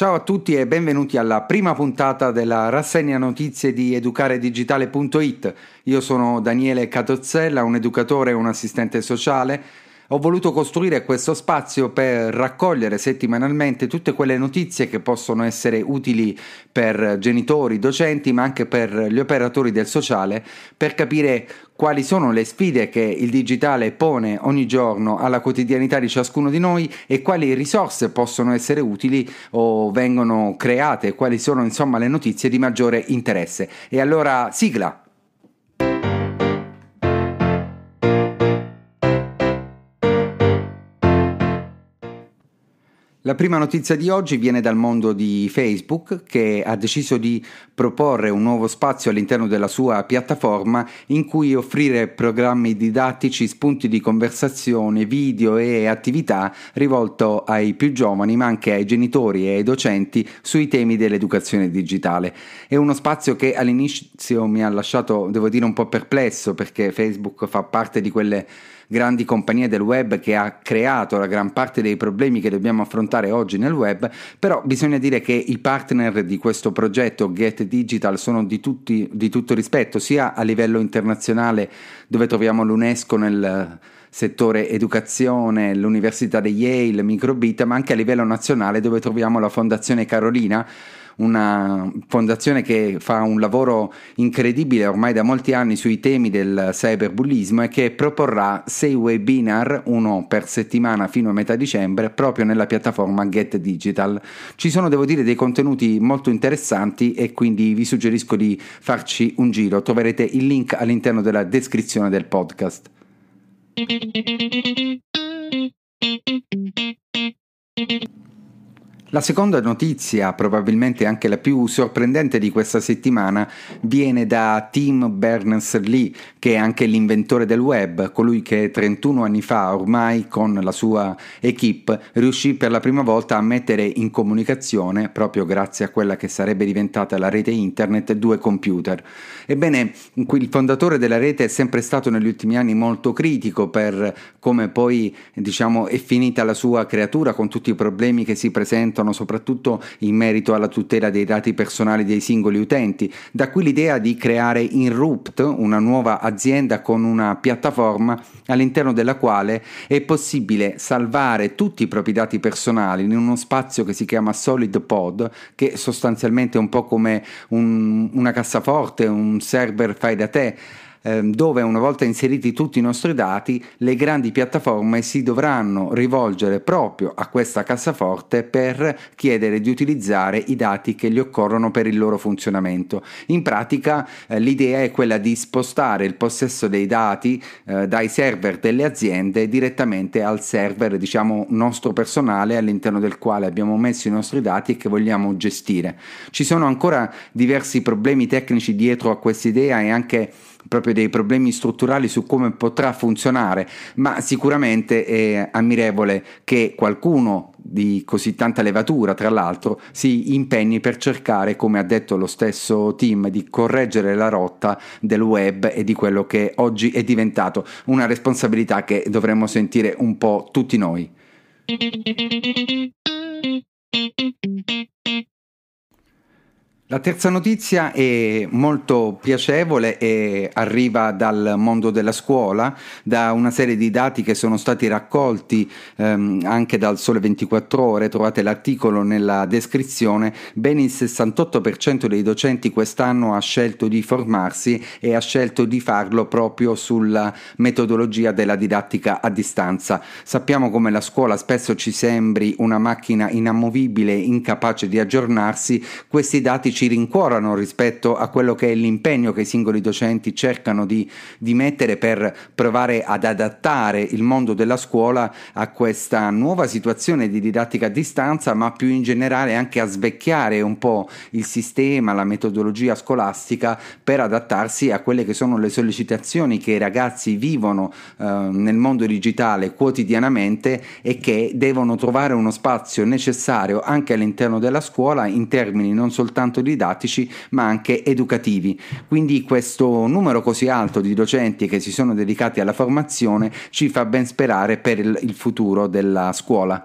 Ciao a tutti e benvenuti alla prima puntata della rassegna notizie di educaredigitale.it. Io sono Daniele Catozzella, un educatore e un assistente sociale ho voluto costruire questo spazio per raccogliere settimanalmente tutte quelle notizie che possono essere utili per genitori, docenti, ma anche per gli operatori del sociale, per capire quali sono le sfide che il digitale pone ogni giorno alla quotidianità di ciascuno di noi e quali risorse possono essere utili o vengono create, quali sono insomma le notizie di maggiore interesse. E allora sigla! La prima notizia di oggi viene dal mondo di Facebook che ha deciso di proporre un nuovo spazio all'interno della sua piattaforma in cui offrire programmi didattici, spunti di conversazione, video e attività rivolto ai più giovani ma anche ai genitori e ai docenti sui temi dell'educazione digitale. È uno spazio che all'inizio mi ha lasciato, devo dire, un po' perplesso perché Facebook fa parte di quelle grandi compagnie del web che ha creato la gran parte dei problemi che dobbiamo affrontare oggi nel web, però bisogna dire che i partner di questo progetto Get Digital sono di, tutti, di tutto rispetto, sia a livello internazionale dove troviamo l'UNESCO nel settore educazione, l'Università di Yale, Microbit, ma anche a livello nazionale dove troviamo la Fondazione Carolina una fondazione che fa un lavoro incredibile ormai da molti anni sui temi del cyberbullismo e che proporrà sei webinar, uno per settimana fino a metà dicembre, proprio nella piattaforma Get Digital. Ci sono, devo dire, dei contenuti molto interessanti e quindi vi suggerisco di farci un giro. Troverete il link all'interno della descrizione del podcast. La seconda notizia, probabilmente anche la più sorprendente di questa settimana, viene da Tim Berners-Lee, che è anche l'inventore del web, colui che 31 anni fa, ormai con la sua equip, riuscì per la prima volta a mettere in comunicazione, proprio grazie a quella che sarebbe diventata la rete internet, due computer. Ebbene, il fondatore della rete è sempre stato negli ultimi anni molto critico per come poi, diciamo, è finita la sua creatura con tutti i problemi che si presentano sentono soprattutto in merito alla tutela dei dati personali dei singoli utenti. Da qui l'idea di creare Inrupt, una nuova azienda con una piattaforma all'interno della quale è possibile salvare tutti i propri dati personali in uno spazio che si chiama SolidPod, che sostanzialmente è un po' come un, una cassaforte, un server fai da te Ehm, dove una volta inseriti tutti i nostri dati le grandi piattaforme si dovranno rivolgere proprio a questa cassaforte per chiedere di utilizzare i dati che gli occorrono per il loro funzionamento. In pratica eh, l'idea è quella di spostare il possesso dei dati eh, dai server delle aziende direttamente al server diciamo nostro personale all'interno del quale abbiamo messo i nostri dati e che vogliamo gestire. Ci sono ancora diversi problemi tecnici dietro a questa idea e anche proprio dei problemi strutturali su come potrà funzionare, ma sicuramente è ammirevole che qualcuno di così tanta levatura, tra l'altro, si impegni per cercare, come ha detto lo stesso team, di correggere la rotta del web e di quello che oggi è diventato una responsabilità che dovremmo sentire un po' tutti noi. La terza notizia è molto piacevole e arriva dal mondo della scuola, da una serie di dati che sono stati raccolti ehm, anche dal Sole 24 Ore, trovate l'articolo nella descrizione, ben il 68% dei docenti quest'anno ha scelto di formarsi e ha scelto di farlo proprio sulla metodologia della didattica a distanza. Sappiamo come la scuola spesso ci sembri una macchina inamovibile, incapace di aggiornarsi, questi dati ci rincuorano rispetto a quello che è l'impegno che i singoli docenti cercano di, di mettere per provare ad adattare il mondo della scuola a questa nuova situazione di didattica a distanza, ma più in generale anche a svecchiare un po' il sistema, la metodologia scolastica per adattarsi a quelle che sono le sollecitazioni che i ragazzi vivono eh, nel mondo digitale quotidianamente e che devono trovare uno spazio necessario anche all'interno della scuola in termini non soltanto di didattici ma anche educativi. Quindi questo numero così alto di docenti che si sono dedicati alla formazione ci fa ben sperare per il futuro della scuola.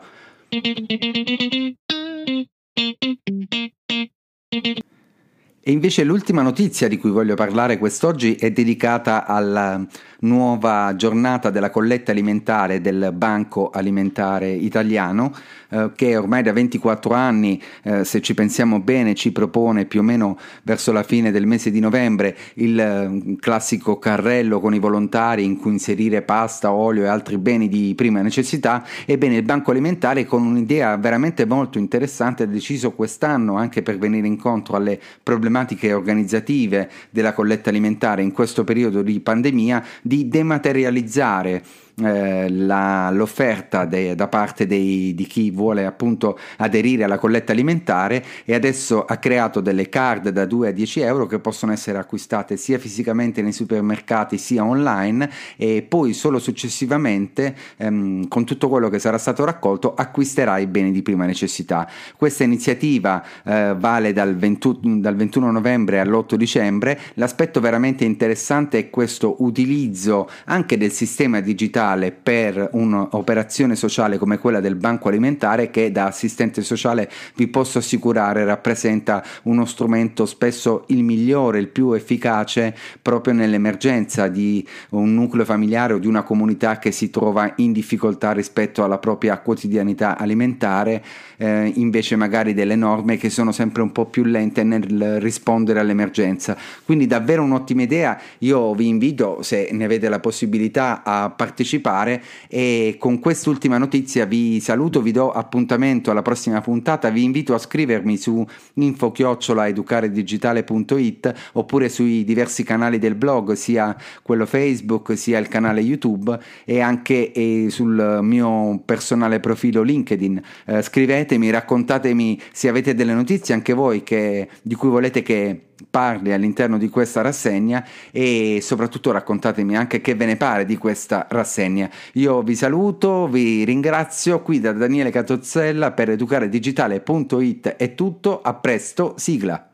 E invece l'ultima notizia di cui voglio parlare quest'oggi è dedicata alla nuova giornata della colletta alimentare del Banco Alimentare Italiano eh, che ormai da 24 anni, eh, se ci pensiamo bene, ci propone più o meno verso la fine del mese di novembre il eh, classico carrello con i volontari in cui inserire pasta, olio e altri beni di prima necessità. Ebbene, il Banco Alimentare con un'idea veramente molto interessante ha deciso quest'anno anche per venire incontro alle problematiche organizzative della colletta alimentare in questo periodo di pandemia di dematerializzare eh, la, l'offerta de, da parte dei, di chi vuole appunto aderire alla colletta alimentare e adesso ha creato delle card da 2 a 10 euro che possono essere acquistate sia fisicamente nei supermercati sia online e poi solo successivamente ehm, con tutto quello che sarà stato raccolto acquisterà i beni di prima necessità. Questa iniziativa eh, vale dal 21, dal 21 novembre all'8 dicembre, l'aspetto veramente interessante è questo utilizzo anche del sistema digitale sociale per un'operazione sociale come quella del banco alimentare che da assistente sociale vi posso assicurare rappresenta uno strumento spesso il migliore, il più efficace proprio nell'emergenza di un nucleo familiare o di una comunità che si trova in difficoltà rispetto alla propria quotidianità alimentare, eh, invece magari delle norme che sono sempre un po' più lente nel rispondere all'emergenza. Quindi davvero un'ottima idea, io vi invito se ne avete la possibilità a partecipare partecipare e con quest'ultima notizia vi saluto, vi do appuntamento alla prossima puntata, vi invito a scrivermi su info-educaredigitale.it oppure sui diversi canali del blog, sia quello Facebook sia il canale YouTube e anche e sul mio personale profilo LinkedIn. Eh, scrivetemi, raccontatemi se avete delle notizie anche voi che, di cui volete che parli all'interno di questa rassegna e soprattutto raccontatemi anche che ve ne pare di questa rassegna. Io vi saluto, vi ringrazio qui da Daniele Catozzella per educaredigitale.it è tutto, a presto, sigla.